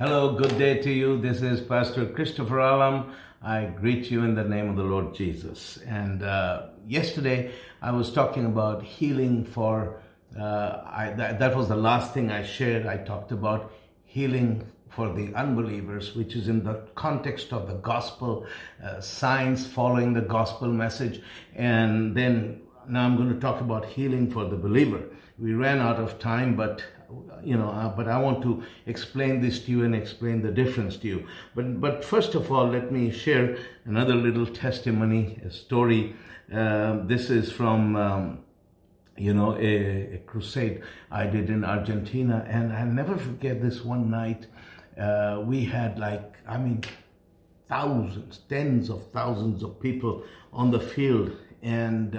Hello, good day to you. This is Pastor Christopher Alam. I greet you in the name of the Lord Jesus. And uh, yesterday I was talking about healing for, uh, I, that, that was the last thing I shared. I talked about healing for the unbelievers, which is in the context of the gospel, uh, signs following the gospel message. And then now I'm going to talk about healing for the believer. We ran out of time, but you know, uh, but I want to explain this to you and explain the difference to you. But but first of all, let me share another little testimony, a story. Uh, this is from. Um, you know, a, a, crusade I did in Argentina, and I never forget this one night. Uh, we had like, I mean, thousands, tens of thousands of people on the field, and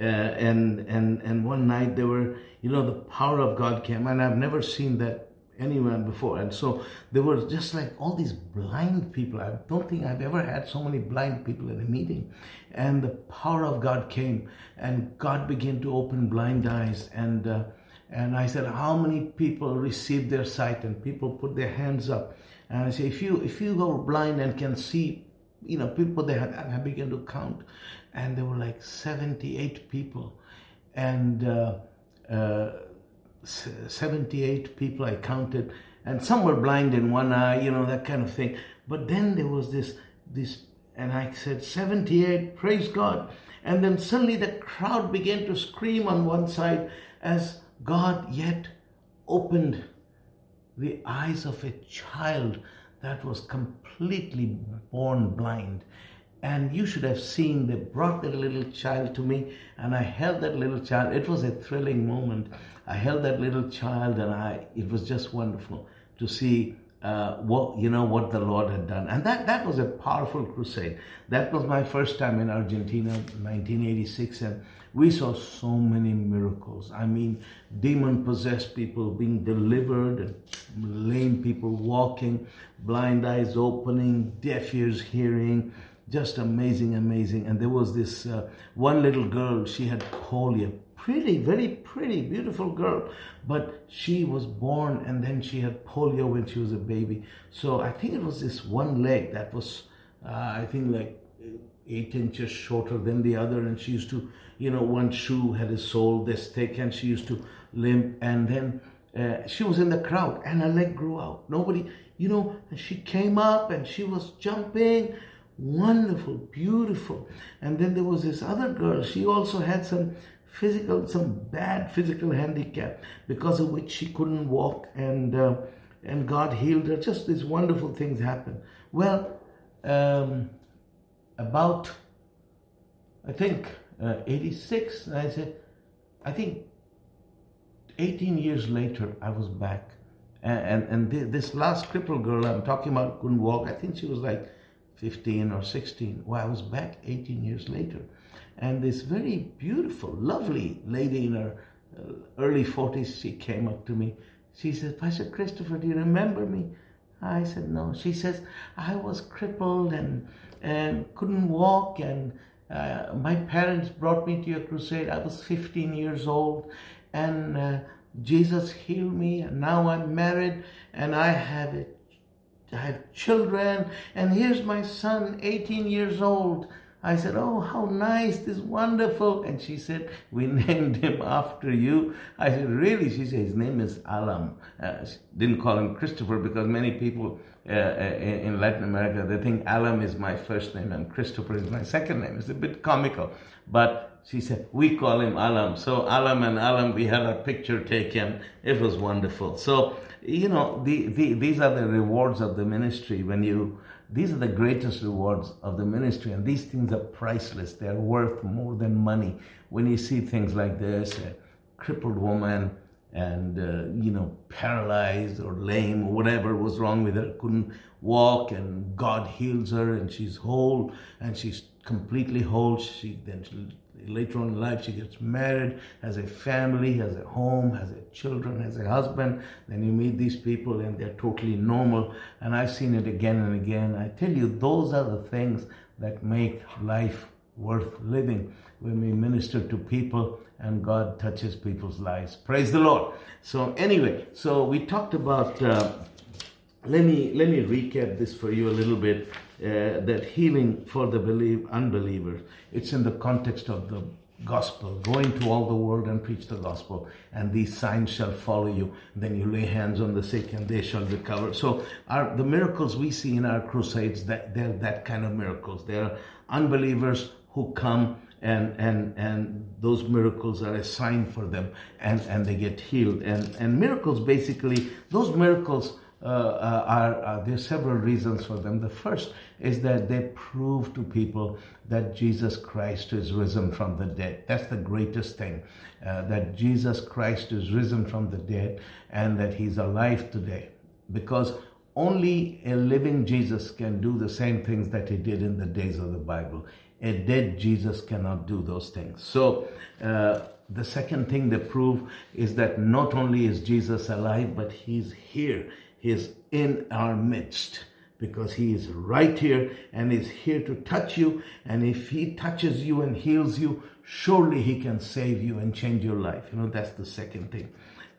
uh, and and and one night there were you know the power of god came and i've never seen that anywhere before. And so there were just like all these blind people. I don't think i've ever had so many blind people in a meeting. And the power of god came and god began to open blind eyes. And uh, and i said how many people received their sight? And people put their hands up. And i say if you if you go blind and can see you know, people they had, I began to count, and there were like 78 people, and uh, uh, 78 people I counted, and some were blind in one eye, you know, that kind of thing. But then there was this, this, and I said 78, praise God. And then suddenly the crowd began to scream on one side as God yet opened the eyes of a child that was completely born blind. And you should have seen, they brought that little child to me, and I held that little child. It was a thrilling moment. I held that little child, and I, it was just wonderful to see uh, what you know what the Lord had done, and that that was a powerful crusade. That was my first time in Argentina, 1986, and we saw so many miracles. I mean, demon possessed people being delivered, lame people walking, blind eyes opening, deaf ears hearing. Just amazing, amazing. And there was this uh, one little girl, she had polio. Pretty, very pretty, beautiful girl. But she was born and then she had polio when she was a baby. So I think it was this one leg that was, uh, I think, like eight inches shorter than the other. And she used to you know, one shoe had a sole this thick and she used to limp. And then uh, she was in the crowd and her leg grew out. Nobody, you know, she came up and she was jumping. Wonderful, beautiful. And then there was this other girl. She also had some physical, some bad physical handicap because of which she couldn't walk and, uh, and God healed her. Just these wonderful things happened. Well, um, about, I think, uh, 86. And I said, I think 18 years later, I was back. And, and, and this last crippled girl I'm talking about couldn't walk. I think she was like 15 or 16. Well, I was back 18 years later. And this very beautiful, lovely lady in her uh, early 40s, she came up to me. She said, Pastor Christopher, do you remember me? I said, no. She says, I was crippled and, and couldn't walk and uh, my parents brought me to your crusade. I was 15 years old, and uh, Jesus healed me. And now I'm married, and I have a, I have children. And here's my son, 18 years old. I said, Oh, how nice, this wonderful. And she said, We named him after you. I said, Really? She said, His name is Alam. Uh, didn't call him Christopher because many people uh, uh in Latin America, they think Alam is my first name and Christopher is my second name. It's a bit comical. But she said, We call him Alam. So Alam and Alam, we had a picture taken. It was wonderful. So, you know, the, the, these are the rewards of the ministry when you these are the greatest rewards of the ministry, and these things are priceless. They are worth more than money. When you see things like this, a crippled woman and uh, you know paralyzed or lame or whatever was wrong with her, couldn't walk, and God heals her, and she's whole, and she's completely whole. She then later on in life she gets married, has a family, has a home, has a children, has a husband. Then you meet these people and they're totally normal. And I've seen it again and again. I tell you, those are the things that make life worth living when we minister to people and God touches people's lives. Praise the Lord. So anyway, so we talked about uh, let me let me recap this for you a little bit. Uh, that healing for the believe unbelievers, it's in the context of the gospel. Go into all the world and preach the gospel, and these signs shall follow you. Then you lay hands on the sick, and they shall recover. So, our, the miracles we see in our crusades, that they're that kind of miracles. They're unbelievers who come and and and those miracles are a sign for them and and they get healed and and miracles basically those miracles uh, uh, are, are there's several reasons for them. The first is that they prove to people that Jesus Christ is risen from the dead. That's the greatest thing, uh, that Jesus Christ is risen from the dead and that He's alive today. Because only a living Jesus can do the same things that He did in the days of the Bible. A dead Jesus cannot do those things. So. Uh, the second thing they prove is that not only is Jesus alive, but he's here. He is in our midst because He is right here and is here to touch you. And if He touches you and heals you, surely He can save you and change your life. You know, that's the second thing.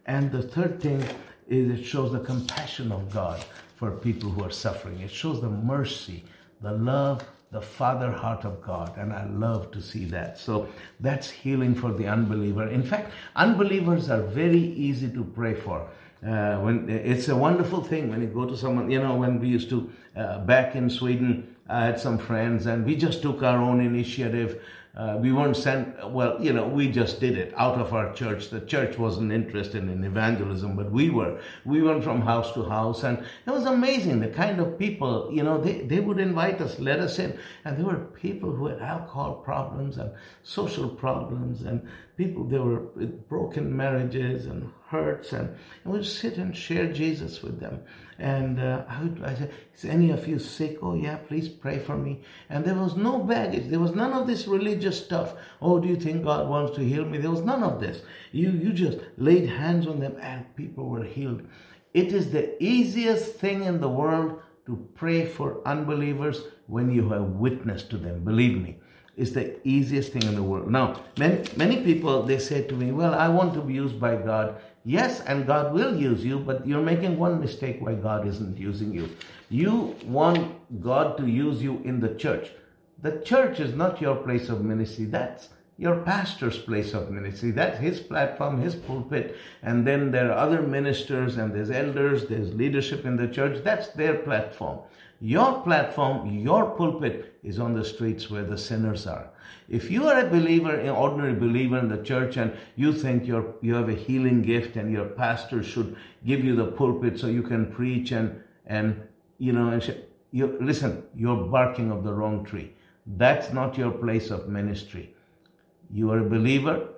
And the third thing is it shows the compassion of God for people who are suffering. It shows the mercy, the love, the father heart of God. And I love to see that. So that's healing for the unbeliever. In fact, unbelievers are very easy to pray for uh, when it's a wonderful thing when you go to someone, you know, when we used to uh, back in Sweden, I had some friends and we just took our own initiative uh, we weren't sent, well, you know, we just did it out of our church. The church wasn't interested in evangelism, but we were. We went from house to house, and it was amazing the kind of people, you know, they, they would invite us, let us in. And there were people who had alcohol problems and social problems, and people, they were with broken marriages and hurts, and, and we'd sit and share Jesus with them. And uh, I would I said, Is any of you sick? Oh, yeah, please pray for me. And there was no baggage. There was none of this religious stuff. Oh, do you think God wants to heal me? There was none of this. You, you just laid hands on them and people were healed. It is the easiest thing in the world to pray for unbelievers when you have witnessed to them. Believe me is the easiest thing in the world. Now, many, many people, they say to me, well, I want to be used by God. Yes, and God will use you, but you're making one mistake why God isn't using you. You want God to use you in the church. The church is not your place of ministry. That's your pastor's place of ministry. That's his platform, his pulpit. And then there are other ministers and there's elders, there's leadership in the church. That's their platform. Your platform, your pulpit is on the streets where the sinners are. If you are a believer, an ordinary believer in the church, and you think you're, you have a healing gift and your pastor should give you the pulpit so you can preach and, and you know, and sh- you, listen, you're barking of the wrong tree. That's not your place of ministry. You are a believer.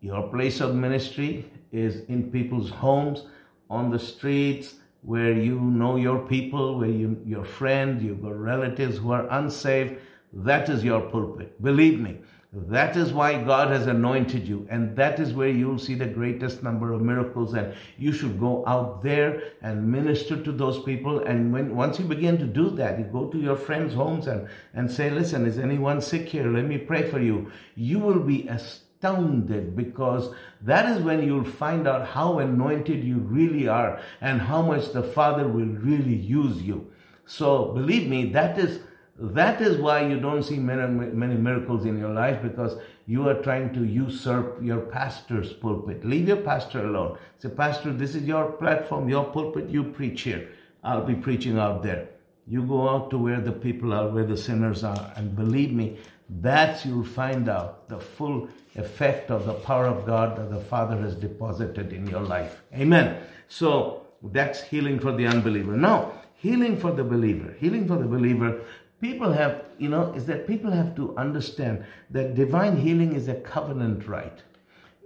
Your place of ministry is in people's homes, on the streets, where you know your people, where you, your friend, you've got relatives who are unsaved that is your pulpit. Believe me. That is why God has anointed you. And that is where you'll see the greatest number of miracles. And you should go out there and minister to those people. And when, once you begin to do that, you go to your friends' homes and, and say, listen, is anyone sick here? Let me pray for you. You will be astounded because that is when you'll find out how anointed you really are and how much the Father will really use you. So believe me, that is that is why you don't see many, many miracles in your life because you are trying to usurp your pastor's pulpit. Leave your pastor alone. Say, Pastor, this is your platform, your pulpit, you preach here. I'll be preaching out there. You go out to where the people are, where the sinners are, and believe me, that's you'll find out the full effect of the power of God that the Father has deposited in your life. Amen. So that's healing for the unbeliever. Now, healing for the believer. Healing for the believer people have, you know, is that people have to understand that divine healing is a covenant right.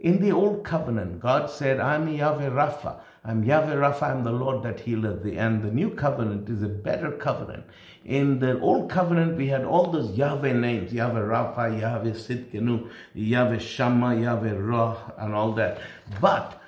In the old covenant, God said, I'm Yahweh Rapha. I'm Yahweh Rapha, I'm the Lord that healeth thee. And the new covenant is a better covenant. In the old covenant, we had all those Yahweh names, Yahweh Rapha, Yahweh Tsidkenu, Yahweh Shammah, Yahweh Roh, and all that. But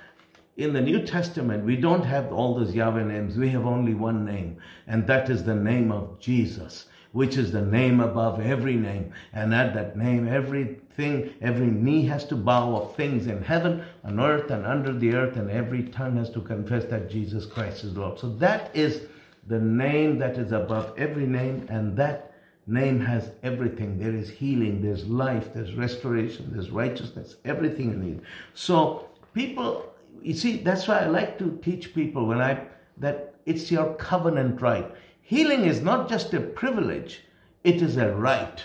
in the New Testament, we don't have all those Yahweh names. We have only one name, and that is the name of Jesus which is the name above every name. And at that name, everything, every knee has to bow of things in heaven, on earth, and under the earth, and every tongue has to confess that Jesus Christ is Lord. So that is the name that is above every name, and that name has everything. There is healing, there's life, there's restoration, there's righteousness, everything in it. So people, you see, that's why I like to teach people when I that it's your covenant right. Healing is not just a privilege, it is a right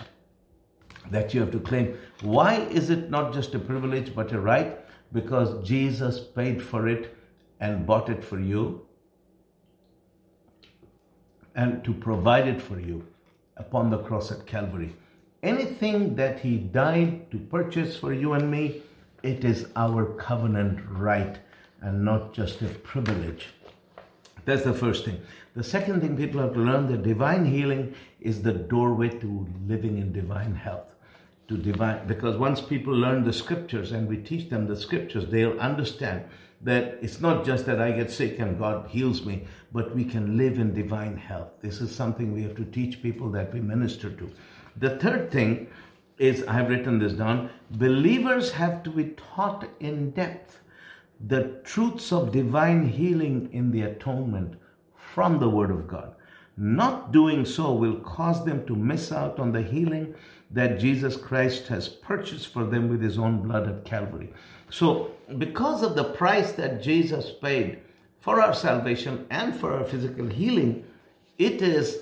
that you have to claim. Why is it not just a privilege but a right? Because Jesus paid for it and bought it for you and to provide it for you upon the cross at Calvary. Anything that He died to purchase for you and me, it is our covenant right and not just a privilege. That's the first thing. The second thing people have to learn that divine healing is the doorway to living in divine health. To divine, because once people learn the scriptures and we teach them the scriptures, they'll understand that it's not just that I get sick and God heals me, but we can live in divine health. This is something we have to teach people that we minister to. The third thing is, I have written this down, believers have to be taught in depth the truths of divine healing in the atonement from the Word of God. Not doing so will cause them to miss out on the healing that Jesus Christ has purchased for them with his own blood at Calvary. So, because of the price that Jesus paid for our salvation and for our physical healing, it is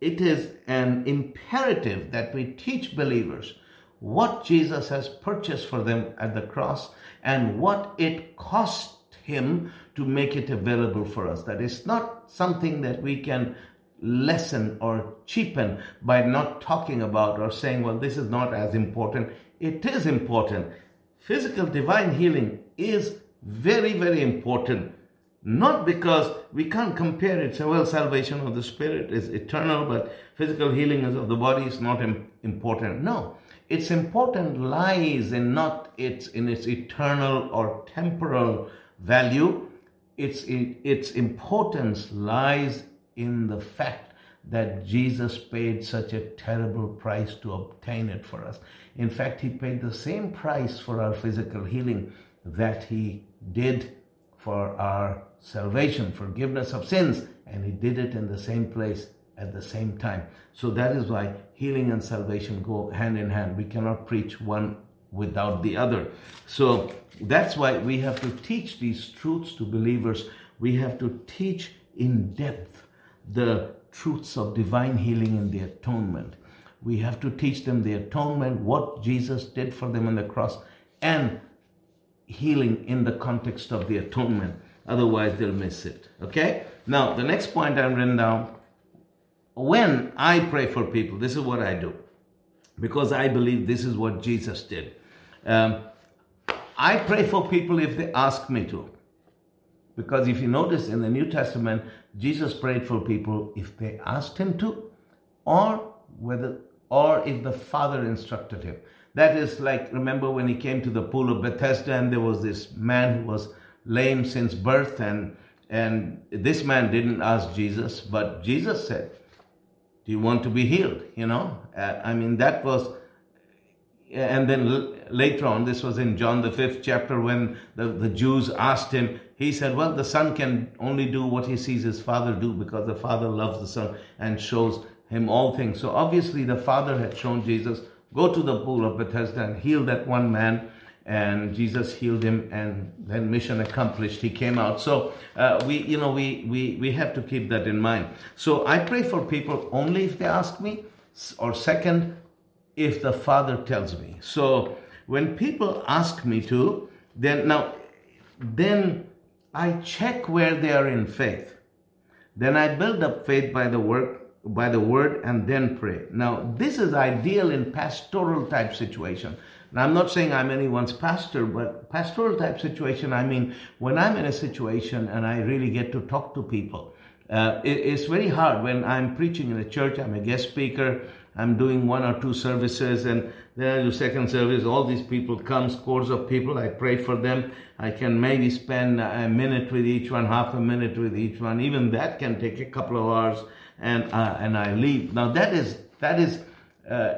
it is an imperative that we teach believers what Jesus has purchased for them at the cross and what it cost him to make it available for us. That is not something that we can lessen or cheapen by not talking about or saying, well, this is not as important. It is important. Physical divine healing is very, very important. Not because we can't compare it. So, well, salvation of the spirit is eternal, but physical healing of the body is not important. No, its important lies in not its in its eternal or temporal value. Its its importance lies in the fact that Jesus paid such a terrible price to obtain it for us. In fact, he paid the same price for our physical healing that he did for our salvation, forgiveness of sins, and he did it in the same place at the same time. So that is why healing and salvation go hand in hand. We cannot preach one without the other. So that's why we have to teach these truths to believers. We have to teach in depth the truths of divine healing and the atonement. We have to teach them the atonement, what Jesus did for them on the cross, and healing in the context of the atonement. Otherwise, they'll miss it. Okay? Now, the next point I've written down when I pray for people, this is what I do because I believe this is what Jesus did. Um, I pray for people if they ask me to. Because if you notice in the New Testament, Jesus prayed for people if they asked him to, or whether or if the Father instructed him. That is like remember when he came to the pool of Bethesda and there was this man who was lame since birth and and this man didn't ask Jesus, but Jesus said, do you want to be healed? You know, uh, I mean, that was, and then later on, this was in John the fifth chapter when the, the Jews asked him, he said, Well, the son can only do what he sees his father do because the father loves the son and shows him all things. So obviously, the father had shown Jesus, Go to the pool of Bethesda and heal that one man and Jesus healed him, and then mission accomplished. He came out. So uh, we, you know, we we we have to keep that in mind. So I pray for people only if they ask me, or second, if the Father tells me. So when people ask me to, then now, then I check where they are in faith. Then I build up faith by the work by the word and then pray. Now, this is ideal in pastoral type situation now, I'm not saying I'm anyone's pastor, but pastoral type situation, I mean, when I'm in a situation and I really get to talk to people, uh, it, it's very hard when I'm preaching in a church, I'm a guest speaker, I'm doing one or two services, and then I do second service. All these people come, scores of people. I pray for them. I can maybe spend a minute with each one, half a minute with each one. Even that can take a couple of hours, and uh, and I leave. Now that is that is uh,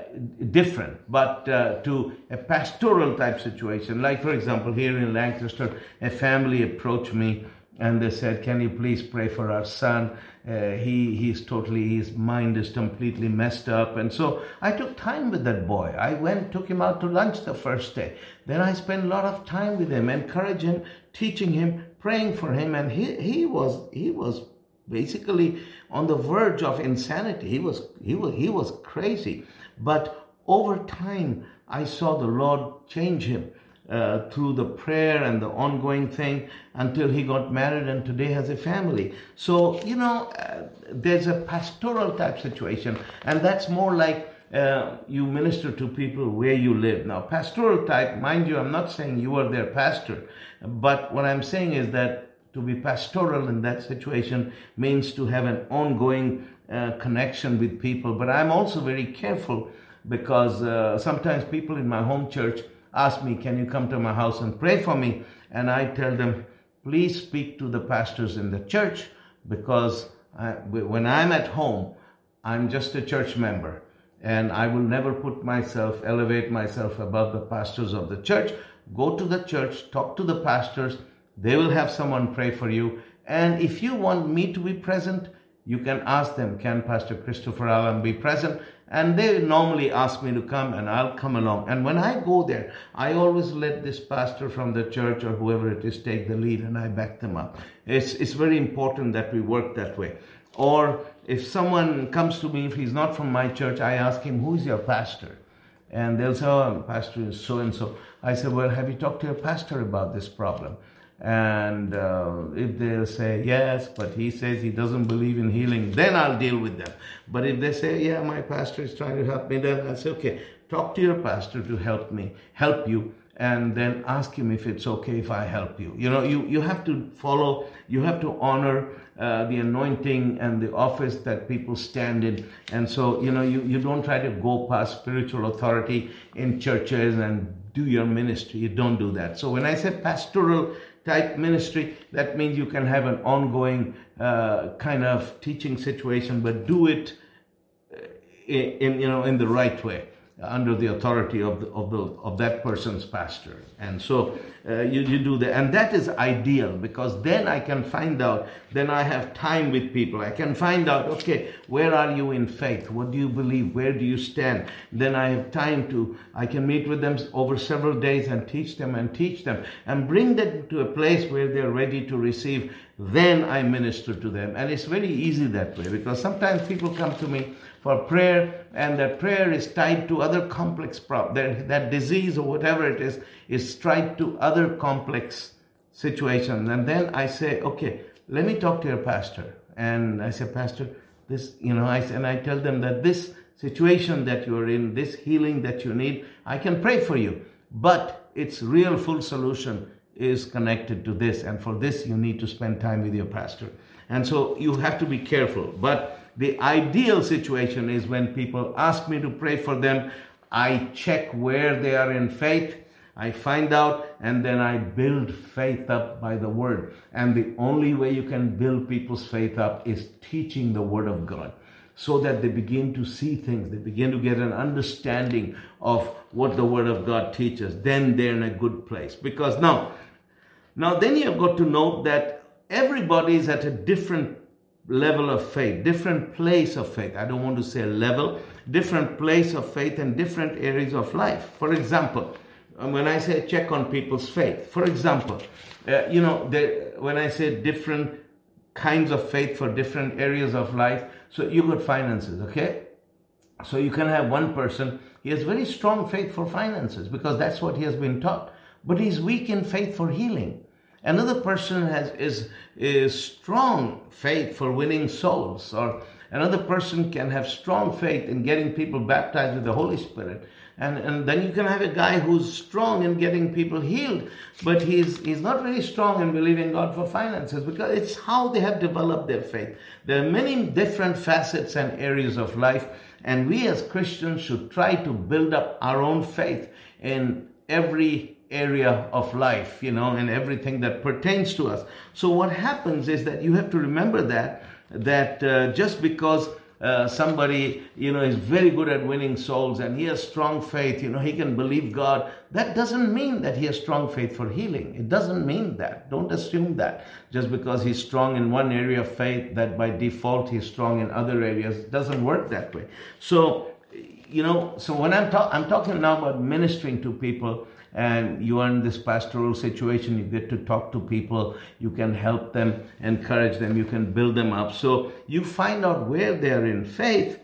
different, but uh, to a pastoral type situation. Like, for example, here in Lancaster, a family approached me and they said, "Can you please pray for our son? Uh, he he's totally his mind is completely messed up." And so I took time with that boy. I went, took him out to lunch the first day. Then I spent a lot of time with him, encouraging teaching him, praying for him, and he he was he was basically on the verge of insanity. He was he was he was crazy, but over time I saw the Lord change him uh, through the prayer and the ongoing thing until he got married and today has a family. So, you know, uh, there's a pastoral type situation, and that's more like uh, you minister to people where you live. Now, pastoral type, mind you, I'm not saying you are their pastor, but what I'm saying is that to be pastoral in that situation means to have an ongoing uh, connection with people. But I'm also very careful because uh, sometimes people in my home church ask me, Can you come to my house and pray for me? And I tell them, Please speak to the pastors in the church because I, when I'm at home, I'm just a church member and I will never put myself, elevate myself above the pastors of the church. Go to the church, talk to the pastors. They will have someone pray for you. And if you want me to be present, you can ask them, can Pastor Christopher Alam be present? And they normally ask me to come and I'll come along. And when I go there, I always let this pastor from the church or whoever it is take the lead and I back them up. It's, it's very important that we work that way. Or if someone comes to me, if he's not from my church, I ask him, who's your pastor? And they'll say, oh, pastor is so and so. I said, well, have you talked to your pastor about this problem? And uh, if they say yes, but he says he doesn't believe in healing, then I'll deal with them. But if they say, yeah, my pastor is trying to help me, then I'll say, okay, talk to your pastor to help me, help you, and then ask him if it's okay if I help you. You know, you, you have to follow, you have to honor uh, the anointing and the office that people stand in. And so, you know, you, you don't try to go past spiritual authority in churches and do your ministry. You don't do that. So when I say pastoral type ministry, that means you can have an ongoing uh, kind of teaching situation, but do it uh, in, in, you know in the right way under the authority of the, of the of that person's pastor. And so uh, you, you do that. And that is ideal because then i can find out then i have time with people. I can find out okay where are you in faith? What do you believe? Where do you stand? Then i have time to i can meet with them over several days and teach them and teach them and bring them to a place where they're ready to receive. Then i minister to them. And it's very easy that way because sometimes people come to me for prayer, and that prayer is tied to other complex problems. That, that disease or whatever it is is tied to other complex situations. And then I say, okay, let me talk to your pastor. And I say, Pastor, this, you know, I and I tell them that this situation that you're in, this healing that you need, I can pray for you. But its real full solution is connected to this. And for this, you need to spend time with your pastor. And so you have to be careful. But the ideal situation is when people ask me to pray for them, I check where they are in faith. I find out and then I build faith up by the word. And the only way you can build people's faith up is teaching the word of God so that they begin to see things. They begin to get an understanding of what the word of God teaches. Then they're in a good place. Because now, now then you've got to note that everybody is at a different level of faith, different place of faith. I don't want to say level, different place of faith and different areas of life. For example, um, when I say check on people's faith, for example, uh, you know, the, when I say different kinds of faith for different areas of life, so you got finances, okay? So you can have one person, he has very strong faith for finances because that's what he has been taught, but he's weak in faith for healing. Another person has is is strong faith for winning souls, or another person can have strong faith in getting people baptized with the Holy Spirit. And, and then you can have a guy who's strong in getting people healed, but he's he's not very strong in believing God for finances because it's how they have developed their faith. There are many different facets and areas of life, and we as Christians should try to build up our own faith in every area of life, you know, and everything that pertains to us. So what happens is that you have to remember that that uh, just because uh, somebody, you know, is very good at winning souls and he has strong faith, you know, he can believe God. That doesn't mean that he has strong faith for healing. It doesn't mean that. Don't assume that. Just because he's strong in one area of faith, that by default he's strong in other areas. It doesn't work that way. So, you know, so when I'm, ta- I'm talking now about ministering to people, and you are in this pastoral situation, you get to talk to people, you can help them, encourage them, you can build them up. So you find out where they are in faith.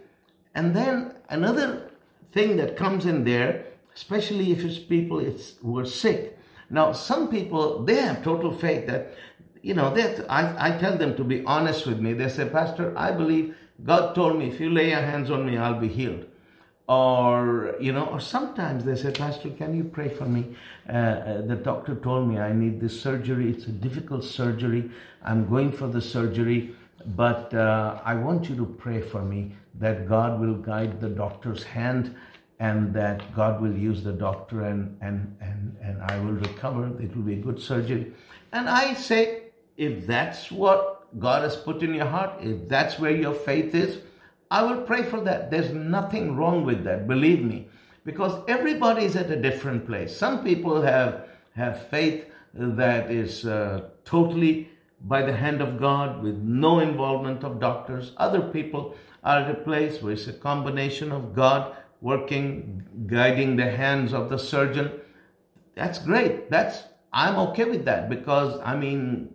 And then another thing that comes in there, especially if it's people it's, who are sick. Now, some people, they have total faith that, you know, that I, I tell them to be honest with me. They say, Pastor, I believe God told me, if you lay your hands on me, I'll be healed or you know or sometimes they say pastor can you pray for me? Uh, uh, the doctor told me i need this surgery. It's a difficult surgery. I'm going for the surgery but uh, i want you to pray for me that god will guide the doctor's hand and that god will use the doctor and and and, and i will recover. It will be a good surgery. And i say if that's what god has put in your heart if that's where your faith is I will pray for that. There's nothing wrong with that, believe me, because everybody is at a different place. Some people have, have faith that is uh, totally by the hand of God with no involvement of doctors. Other people are at a place where it's a combination of God working, guiding the hands of the surgeon. That's great. That's I'm okay with that because I mean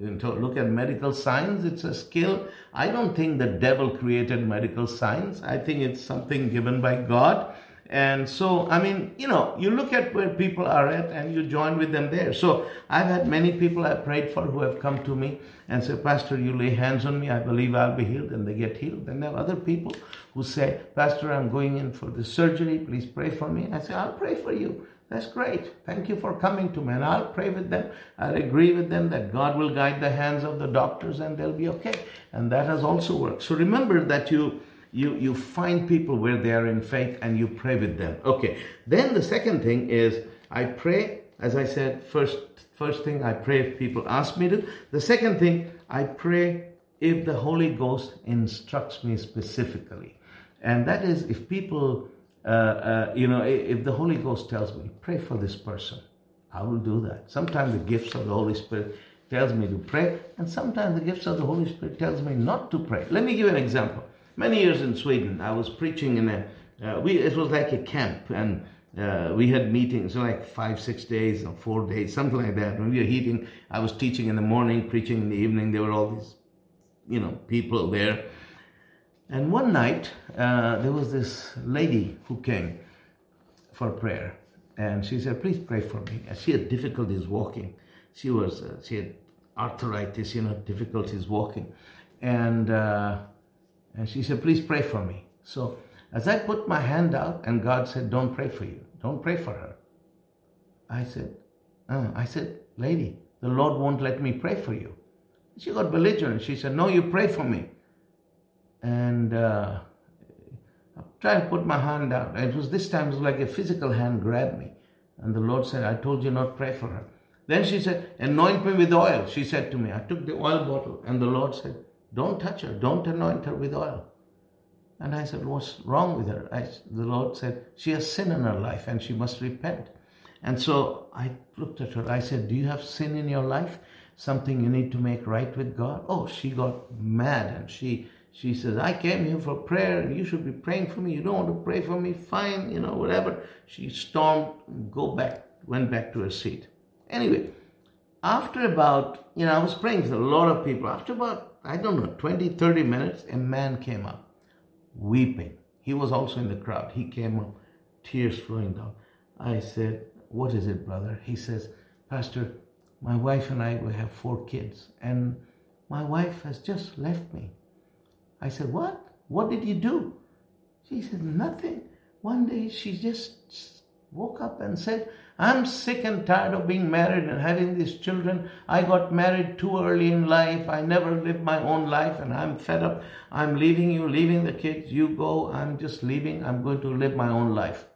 look at medical science, it's a skill. I don't think the devil created medical science. I think it's something given by God. And so, I mean, you know, you look at where people are at and you join with them there. So I've had many people I've prayed for who have come to me and say, Pastor, you lay hands on me, I believe I'll be healed, and they get healed. And there are other people who say, Pastor, I'm going in for the surgery, please pray for me. I say, I'll pray for you. That's great. Thank you for coming to me. And I'll pray with them. I'll agree with them that God will guide the hands of the doctors and they'll be okay. And that has also worked. So remember that you you you find people where they are in faith and you pray with them. Okay. Then the second thing is I pray, as I said, first first thing I pray if people ask me to. The second thing, I pray if the Holy Ghost instructs me specifically. And that is if people uh, uh, you know, if the Holy Ghost tells me, pray for this person, I will do that. Sometimes the gifts of the Holy Spirit tells me to pray, and sometimes the gifts of the Holy Spirit tells me not to pray. Let me give you an example. Many years in Sweden, I was preaching in a, uh, we, it was like a camp, and uh, we had meetings like five, six days or four days, something like that. When we were eating, I was teaching in the morning, preaching in the evening. There were all these, you know, people there. And one night, uh, there was this lady who came for prayer. And she said, please pray for me. And she had difficulties walking. She was, uh, she had arthritis, you know, difficulties walking. And, uh, and she said, please pray for me. So as I put my hand out and God said, don't pray for you. Don't pray for her. I said, uh, I said, lady, the Lord won't let me pray for you. She got belligerent. She said, no, you pray for me and uh, I tried to put my hand out. It was this time, it was like a physical hand grabbed me. And the Lord said, I told you not pray for her. Then she said, anoint me with oil, she said to me. I took the oil bottle and the Lord said, don't touch her, don't anoint her with oil. And I said, what's wrong with her? I, the Lord said, she has sin in her life and she must repent. And so I looked at her. I said, do you have sin in your life? Something you need to make right with God? Oh, she got mad and she she says, I came here for prayer you should be praying for me. You don't want to pray for me? Fine, you know, whatever. She stormed, go back, went back to her seat. Anyway, after about, you know, I was praying for a lot of people. After about, I don't know, 20, 30 minutes, a man came up weeping. He was also in the crowd. He came up, tears flowing down. I said, What is it, brother? He says, Pastor, my wife and I, we have four kids, and my wife has just left me. I said, What? What did you do? She said, Nothing. One day she just woke up and said, I'm sick and tired of being married and having these children. I got married too early in life. I never lived my own life and I'm fed up. I'm leaving you, leaving the kids. You go. I'm just leaving. I'm going to live my own life.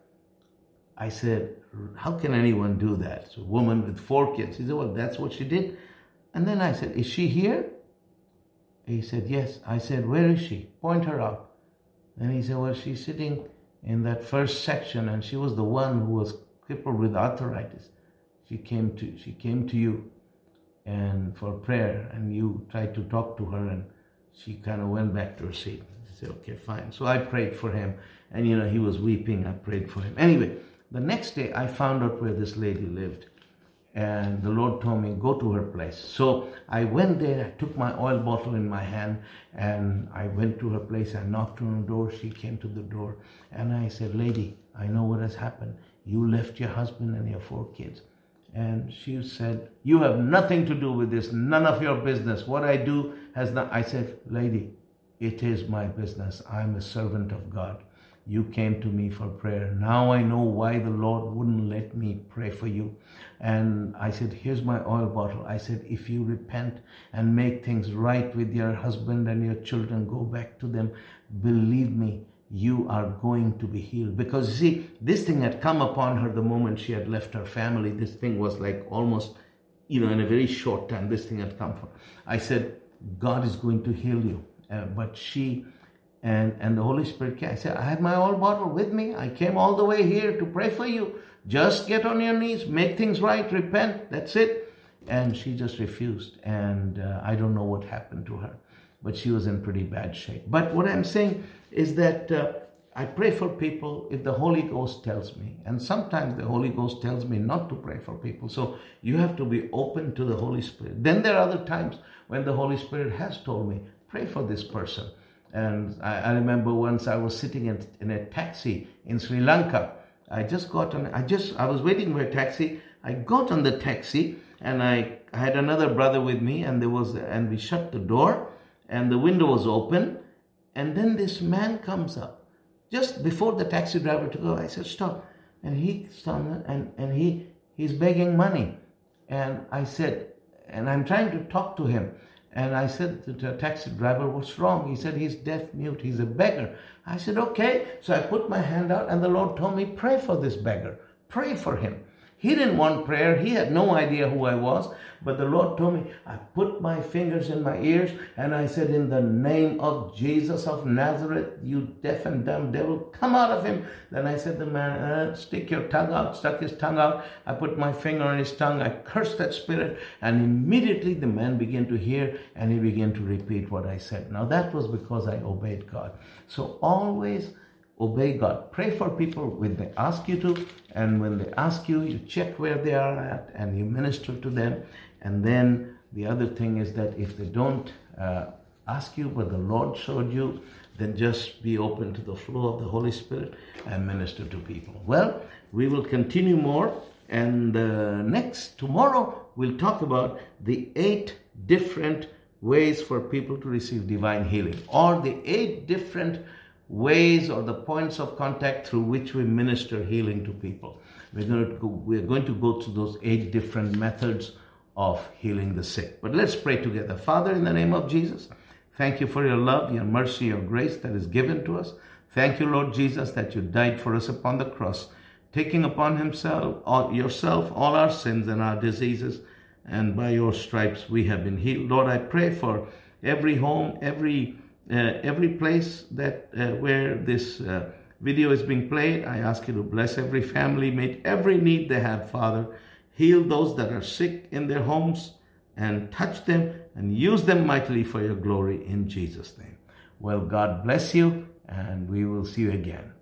I said, How can anyone do that? It's a woman with four kids. She said, Well, that's what she did. And then I said, Is she here? He said, Yes. I said, Where is she? Point her out. And he said, Well, she's sitting in that first section, and she was the one who was crippled with arthritis. She came to she came to you and for prayer and you tried to talk to her and she kind of went back to her seat. I said, okay, fine. So I prayed for him and you know, he was weeping. I prayed for him. Anyway, the next day I found out where this lady lived and the Lord told me, go to her place. So I went there, I took my oil bottle in my hand, and I went to her place. I knocked on the door. She came to the door, and I said, Lady, I know what has happened. You left your husband and your four kids. And she said, You have nothing to do with this, none of your business. What I do has not. I said, Lady, it is my business. I'm a servant of God. You came to me for prayer. Now I know why the Lord wouldn't let me pray for you. And I said, Here's my oil bottle. I said, If you repent and make things right with your husband and your children, go back to them. Believe me, you are going to be healed. Because see, this thing had come upon her the moment she had left her family. This thing was like almost, you know, in a very short time, this thing had come from. I said, God is going to heal you. Uh, but she and and the Holy Spirit came. I said, I have my oil bottle with me. I came all the way here to pray for you. Just get on your knees, make things right, repent. That's it. And she just refused. And uh, I don't know what happened to her, but she was in pretty bad shape. But what I'm saying is that uh, I pray for people if the Holy Ghost tells me. And sometimes the Holy Ghost tells me not to pray for people. So you have to be open to the Holy Spirit. Then there are other times when the Holy Spirit has told me, pray for this person. And I, I remember once I was sitting in, in a taxi in Sri Lanka. I just got on, I just, I was waiting for a taxi. I got on the taxi and I, I had another brother with me and there was, and we shut the door and the window was open and then this man comes up. Just before the taxi driver to go, I said, stop. And he stopped and, and he, he's begging money. And I said, and I'm trying to talk to him. And I said to the taxi driver, what's wrong? He said, he's deaf mute. He's a beggar. I said, okay. So I put my hand out and the Lord told me, pray for this beggar. Pray for him. He didn't want prayer. He had no idea who I was. But the Lord told me, I put my fingers in my ears and I said, In the name of Jesus of Nazareth, you deaf and dumb devil, come out of him. Then I said, The man, uh, stick your tongue out, stuck his tongue out. I put my finger on his tongue. I cursed that spirit. And immediately the man began to hear and he began to repeat what I said. Now that was because I obeyed God. So always obey God. Pray for people when they ask you to, and when they ask you, you check where they are at and you minister to them. And then the other thing is that if they don't uh, ask you, but the Lord showed you, then just be open to the flow of the Holy Spirit and minister to people. Well, we will continue more, and uh, next, tomorrow, we'll talk about the eight different ways for people to receive divine healing, or the eight different ways or the points of contact through which we minister healing to people. We're going to go, we're going to go through those eight different methods of healing the sick. But let's pray together. Father, in the name of Jesus, thank you for your love, your mercy, your grace that is given to us. Thank you, Lord Jesus, that you died for us upon the cross, taking upon himself all, yourself all our sins and our diseases, and by your stripes we have been healed. Lord, I pray for every home, every every place that uh, where this uh, video is being played, I ask you to bless every family, meet every need they have, Father. Heal those that are sick in their homes and touch them and use them mightily for your glory in Jesus' name. Well, God bless you, and we will see you again.